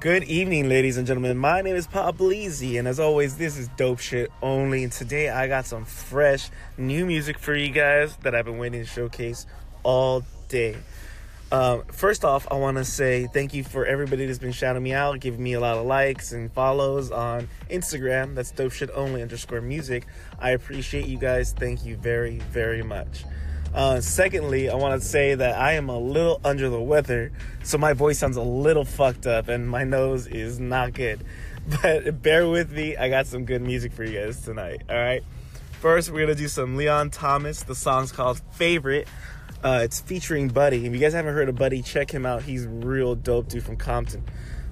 Good evening, ladies and gentlemen. My name is Pop Leezy, and as always, this is dope shit only. And today I got some fresh new music for you guys that I've been waiting to showcase all day. Um, first off, I want to say thank you for everybody that's been shouting me out, giving me a lot of likes and follows on Instagram. That's dope shit only underscore music. I appreciate you guys. Thank you very, very much. Uh, secondly, I want to say that I am a little under the weather, so my voice sounds a little fucked up and my nose is not good. But bear with me, I got some good music for you guys tonight, alright? First, we're gonna do some Leon Thomas. The song's called Favorite. Uh, it's featuring Buddy. If you guys haven't heard of Buddy, check him out. He's real dope dude from Compton.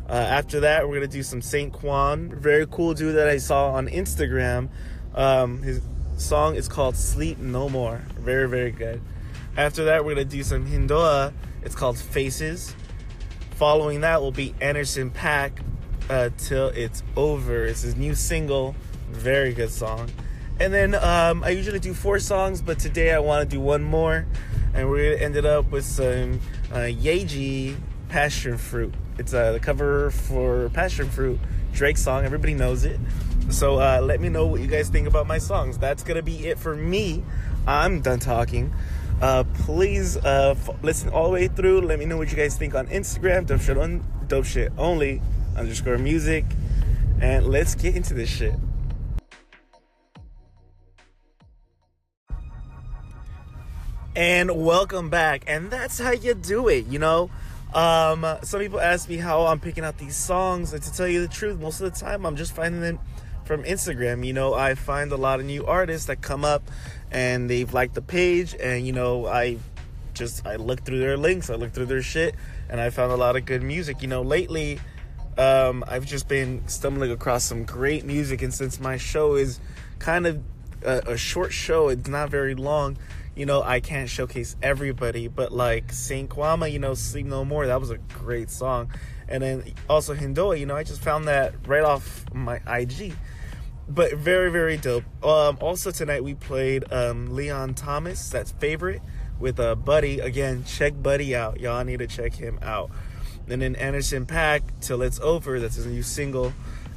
Uh, after that, we're gonna do some Saint Kwam. Very cool dude that I saw on Instagram. Um, his song is called Sleep No More. Very, very good. After that, we're going to do some Hindowa. It's called Faces. Following that will be Anderson Paak uh, Till It's Over. It's his new single. Very good song. And then um, I usually do four songs, but today I want to do one more. And we're going to end it up with some uh, Yaeji Passion Fruit. It's uh, the cover for Passion Fruit, Drake song. Everybody knows it. So uh, let me know what you guys think about my songs. That's gonna be it for me. I'm done talking. Uh, please uh, f- listen all the way through. Let me know what you guys think on Instagram. Dope shit on dope shit only underscore music. And let's get into this shit. And welcome back. And that's how you do it, you know. Um, some people ask me how I'm picking out these songs, and to tell you the truth, most of the time I'm just finding them from Instagram. You know, I find a lot of new artists that come up and they've liked the page, and you know, I just I look through their links, I look through their shit, and I found a lot of good music. You know, lately, um, I've just been stumbling across some great music, and since my show is kind of a, a short show, it's not very long. You know, I can't showcase everybody, but like Saint Kwama, you know, Sleep No More, that was a great song. And then also Hindowa, you know, I just found that right off my IG but very very dope. Um, also tonight we played um, Leon Thomas, that's favorite with uh, Buddy. Again, check Buddy out. Y'all need to check him out. And then Anderson Paak till it's over. That's his new single.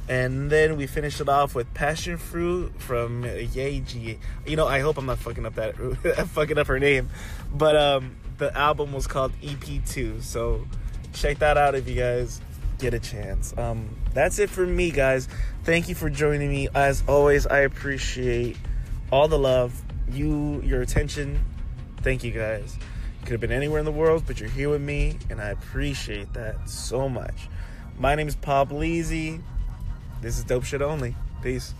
And then we finished it off with Passion Fruit from Yaeji You know, I hope I'm not fucking up that fucking up her name, but um, the album was called EP2. So check that out if you guys get a chance. Um, that's it for me, guys. Thank you for joining me. As always, I appreciate all the love, you, your attention. Thank you, guys. Could have been anywhere in the world, but you're here with me, and I appreciate that so much. My name is Pop Leezy. This is Dope Shit Only. Peace.